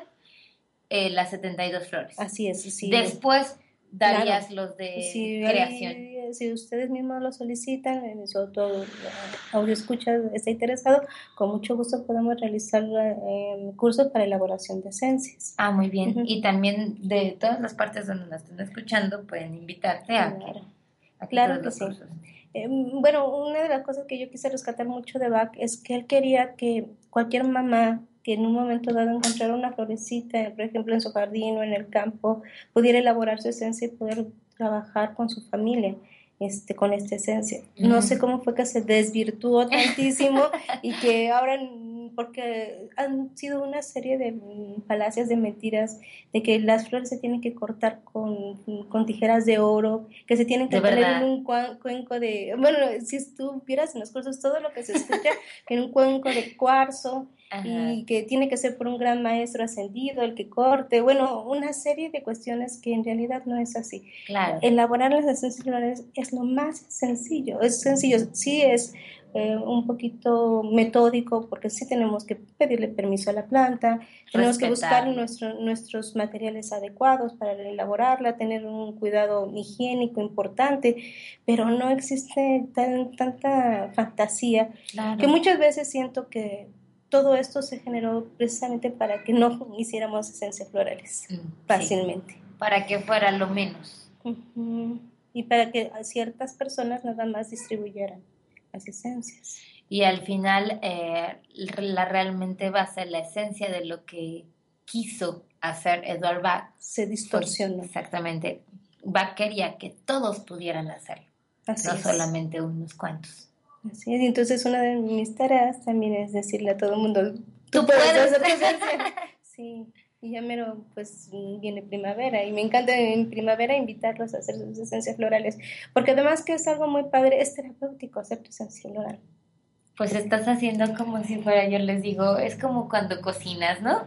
eh, las 72 flores. Así es, sí. Después darías los de creación. si ustedes mismos lo solicitan, sobre todo audio escucha está interesado, con mucho gusto podemos realizar eh, cursos para elaboración de esencias. Ah, muy bien. Y también de todas las partes donde nos estén escuchando, pueden invitarte a Claro que sí. Em, bueno, una de las cosas que yo quise rescatar mucho de Bach es que él quería que cualquier mamá que en un momento dado encontrara una florecita, por ejemplo, en su jardín o en el campo, pudiera elaborar su esencia y poder trabajar con su familia este, con esta esencia. No sé cómo fue que se desvirtuó <laughs> tantísimo y que ahora porque han sido una serie de falacias de mentiras, de que las flores se tienen que cortar con, con tijeras de oro, que se tienen que poner en un cuenco de, bueno, si tú vieras en los cursos todo lo que se escucha, <laughs> en un cuenco de cuarzo, y que tiene que ser por un gran maestro ascendido el que corte, bueno, una serie de cuestiones que en realidad no es así. Claro. Elaborar las esencias florales es lo más sencillo, es sencillo, sí es eh, un poquito metódico porque sí tenemos que pedirle permiso a la planta, tenemos que buscar nuestro, nuestros materiales adecuados para elaborarla, tener un cuidado higiénico importante, pero no existe tan, tanta fantasía que muchas veces siento que todo esto se generó precisamente para que no hiciéramos esencias florales mm, fácilmente. para que fuera lo menos. Y para que ciertas personas nada más distribuyeran esencias. Y al final, eh, la realmente va a ser la esencia de lo que quiso hacer Edward Bach. Se distorsionó. exactamente. Bach quería que todos pudieran hacerlo, no solamente unos cuantos. Así es, y entonces una de mis tareas también es decirle a todo el mundo, tú, puedes, hacer tu esencia. <laughs> sí. Y ya mero, pues viene primavera y me encanta en primavera invitarlos a hacer sus esencias florales, porque además que es algo muy padre, es terapéutico hacer tu esencia floral. Pues estás haciendo como si fuera, yo les digo, es como cuando cocinas, ¿no?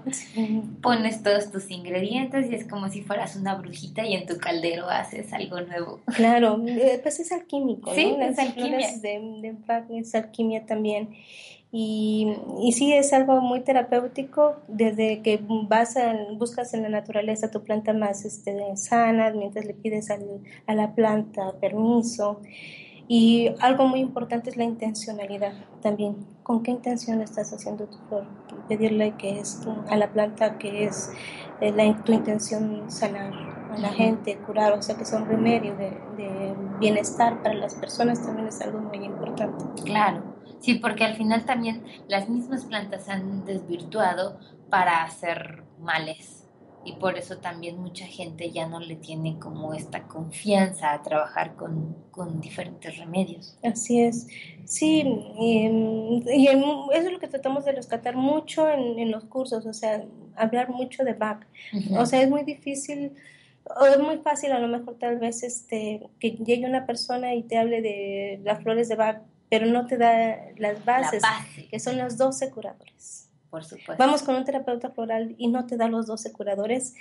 Pones todos tus ingredientes y es como si fueras una brujita y en tu caldero haces algo nuevo. Claro, eh, pues es alquímico, Sí, ¿no? es alquimia. de, de es alquimia también. Y, y sí, es algo muy terapéutico desde que vas a, buscas en la naturaleza tu planta más este, sana, mientras le pides al- a la planta permiso. Y algo muy importante es la intencionalidad también. ¿Con qué intención estás haciendo tu flor? Pedirle que es a la planta que es eh, la, tu intención sanar a la gente, curar, o sea que son remedio de, de bienestar para las personas también es algo muy importante. Claro, sí, porque al final también las mismas plantas se han desvirtuado para hacer males. Y por eso también mucha gente ya no le tiene como esta confianza a trabajar con, con diferentes remedios. Así es. Sí, y, em, y en- eso es lo que tratamos de rescatar mucho en, en los cursos, o sea, hablar mucho de Bach. O sea, es muy difícil, o es muy fácil a lo mejor tal vez este que llegue una persona y te hable de las flores de Bach, pero no te da las bases, La base, que son los 12 curadores. Por supuesto. Vamos con un terapeuta floral y no te da los 12 curadores,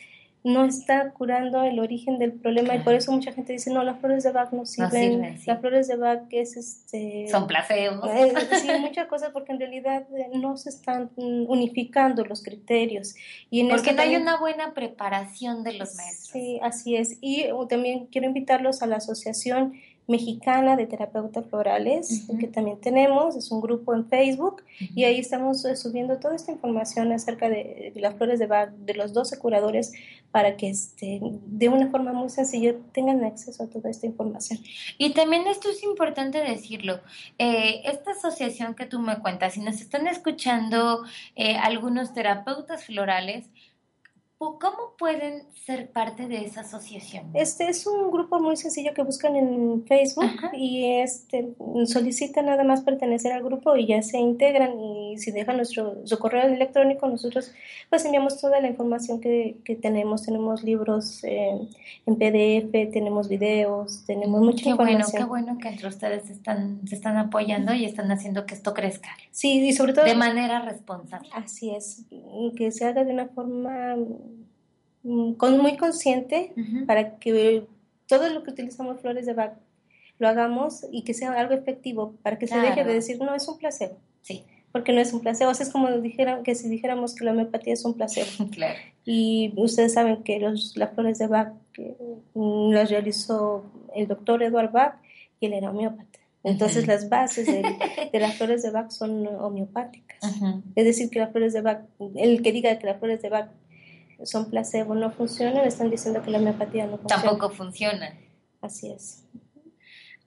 no está curando el origen del problema y por eso mucha gente dice, no, las flores de Bach no sirven, sirven, sí. las flores de Bach es este... Son placebos. Eh, sí, muchas cosas porque en realidad eh, no se están mm, unificando los criterios. Y en Porque no hay también- una buena preparación de los maestros. Sí, así es. Y uh, también quiero invitarlos a la Asociación Mexicana de Terapeutas Florales, que también tenemos, es un grupo en Facebook, y ahí estamos eh, subiendo toda esta información acerca de, las flores de Bach, de los 12 curadores, para que este, de una forma muy sencilla tengan acceso a toda esta información. Y también esto es importante decirlo. eh, esta asociación que tú me cuentas, si nos están escuchando eh, algunos terapeutas florales, ¿cómo pueden ser parte de esa asociación? Este es un grupo muy sencillo que buscan en Facebook Ajá. y este solicitan nada más pertenecer al grupo y ya se integran y si dejan nuestro su correo electrónico nosotros pues enviamos toda la información que, que tenemos tenemos libros eh, en PDF tenemos videos tenemos mucha Qué bueno, información qué bueno que entre ustedes están, se están apoyando y están haciendo que esto crezca sí y sobre todo de manera responsable. así es que se haga de una forma con muy consciente para que todo lo que utilizamos flores de Bach lo hagamos y que sea algo efectivo, para que se deje de decir, no, es un placebo, Sí, porque no es un placebo. O sea, es como dijeran, que si dijéramos que la homeopatía es un placebo. <laughs> claro. Y ustedes saben que los, las flores de Bach que, mm, las realizó el doctor Edward Bach y él era homeópata. Entonces las bases de, <laughs> de las flores de Bach son homeopáticas. Es decir, que las flores de Bach, el que diga que las flores de Bach son placebo, no funcionan, están diciendo que la homeopatía no funciona. Tampoco funciona. Así es.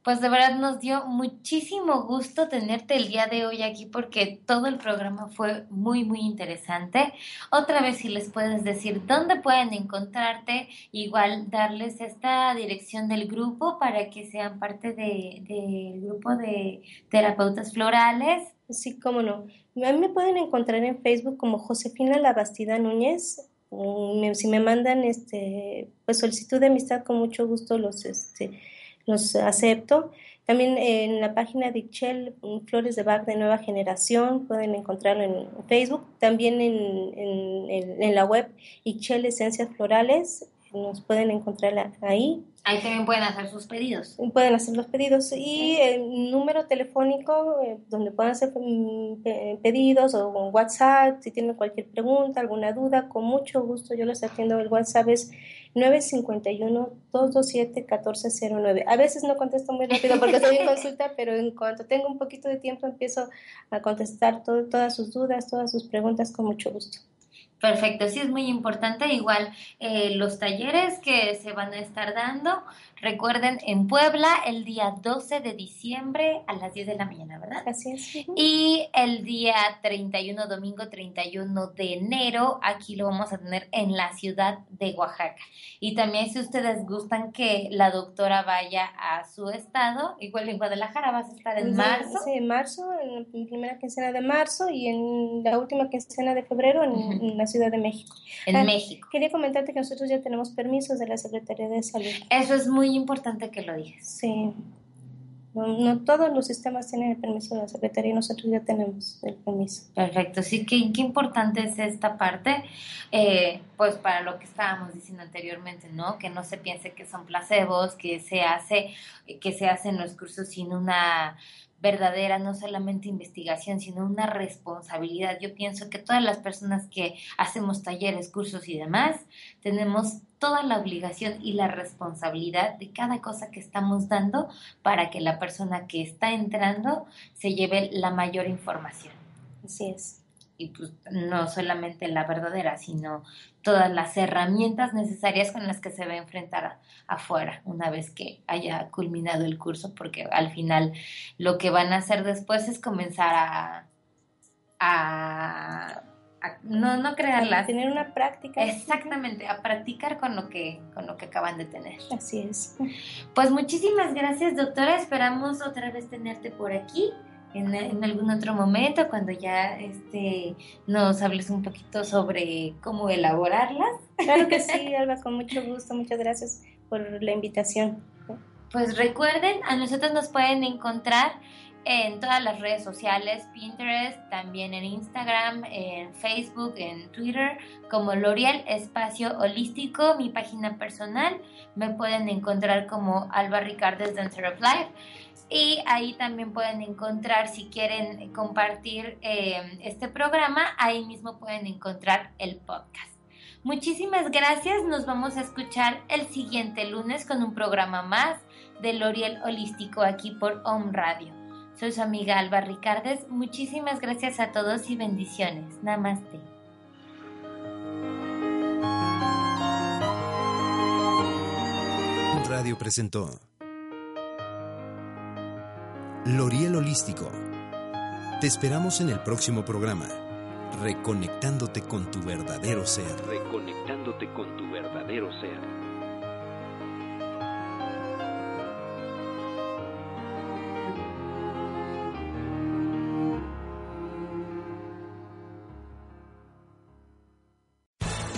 Pues de verdad nos dio muchísimo gusto tenerte el día de hoy aquí porque todo el programa fue muy muy interesante. Otra vez si les puedes decir dónde pueden encontrarte, igual darles esta dirección del grupo para que sean parte de- del grupo de terapeutas florales. Sí, cómo no. A mí me pueden encontrar en Facebook como Josefina Labastida Núñez. Si me mandan este, pues solicitud de amistad, con mucho gusto los, este, los acepto. También en la página de Ixchel, Flores de Bach de Nueva Generación, pueden encontrarlo en Facebook. También en- en- en la web Ixchel Esencias Florales, nos pueden encontrar ahí. Ahí también pueden hacer sus pedidos. Pueden hacer los pedidos y el número telefónico eh, donde puedan hacer mm, pe- pedidos o un WhatsApp, si tienen cualquier pregunta, alguna duda, con mucho gusto yo les atiendo. El WhatsApp es 951-227-1409. A veces no contesto muy rápido porque estoy en consulta, <laughs> pero en cuanto tengo un poquito de tiempo empiezo a contestar todo- todas sus dudas, todas sus preguntas con mucho gusto. Perfecto, sí es muy importante. Igual eh, los talleres que se van a estar dando, recuerden, en Puebla el día 12 de diciembre a las 10 de la mañana, ¿verdad? Así es. Y el día 31, domingo 31 de enero, aquí lo vamos a tener en la ciudad de Oaxaca. Y también si ustedes gustan que la doctora vaya a su estado, igual en Guadalajara vas a estar en Sí, marzo. Sí, en marzo, en la primera quincena de marzo y en la última quincena de febrero en, la Ciudad de México. En Ah, México. Quería comentarte que nosotros ya tenemos permisos de la Secretaría de Salud. Eso es muy importante que lo digas. Sí. No, no todos los sistemas tienen el permiso de la Secretaría y nosotros ya tenemos el permiso. Perfecto, sí, qué, qué importante es esta parte, eh, pues para lo que estábamos diciendo anteriormente, ¿no? Que no se piense que son placebos, que se hace, que se hacen los cursos sin una verdadera, no solamente investigación, sino una responsabilidad. Yo pienso que todas las personas que hacemos talleres, cursos y demás, tenemos toda la obligación y la responsabilidad de cada cosa que estamos dando para que la persona que está entrando se lleve la mayor información Así es. Y pues no solamente la verdadera, sino todas las herramientas necesarias con las que se va a enfrentar a- afuera una vez que haya culminado el curso, porque al final lo que van a hacer después es comenzar a, a, a- no, no crearlas, Tener una práctica. exactamente, a practicar con lo que, con lo que acaban de tener. Así es. Pues muchísimas gracias, doctora. Esperamos otra vez tenerte por aquí en, en algún otro momento cuando ya este, nos hables un poquito sobre cómo elaborarlas. Claro que sí, <laughs> Alba, con mucho gusto. Muchas gracias por la invitación. Pues recuerden, a nosotros nos pueden encontrar en todas las redes sociales, Pinterest, también en Instagram, en Facebook, en Twitter, como L'Oreal Espacio Holístico, mi página personal. Me pueden encontrar como Alba Ricardes Dancer of Life. Y ahí también pueden encontrar, si quieren compartir eh, este programa, ahí mismo pueden encontrar el podcast. Muchísimas gracias, nos vamos a escuchar el siguiente lunes con un programa más de L'Oreal Holístico aquí por Home Radio. Soy su amiga Alba Ricardes, muchísimas gracias a todos y bendiciones. Namaste. Radio presentó L'Oreal Holístico. Te esperamos en el próximo programa, reconectándote con tu verdadero ser. Reconectándote con tu verdadero ser.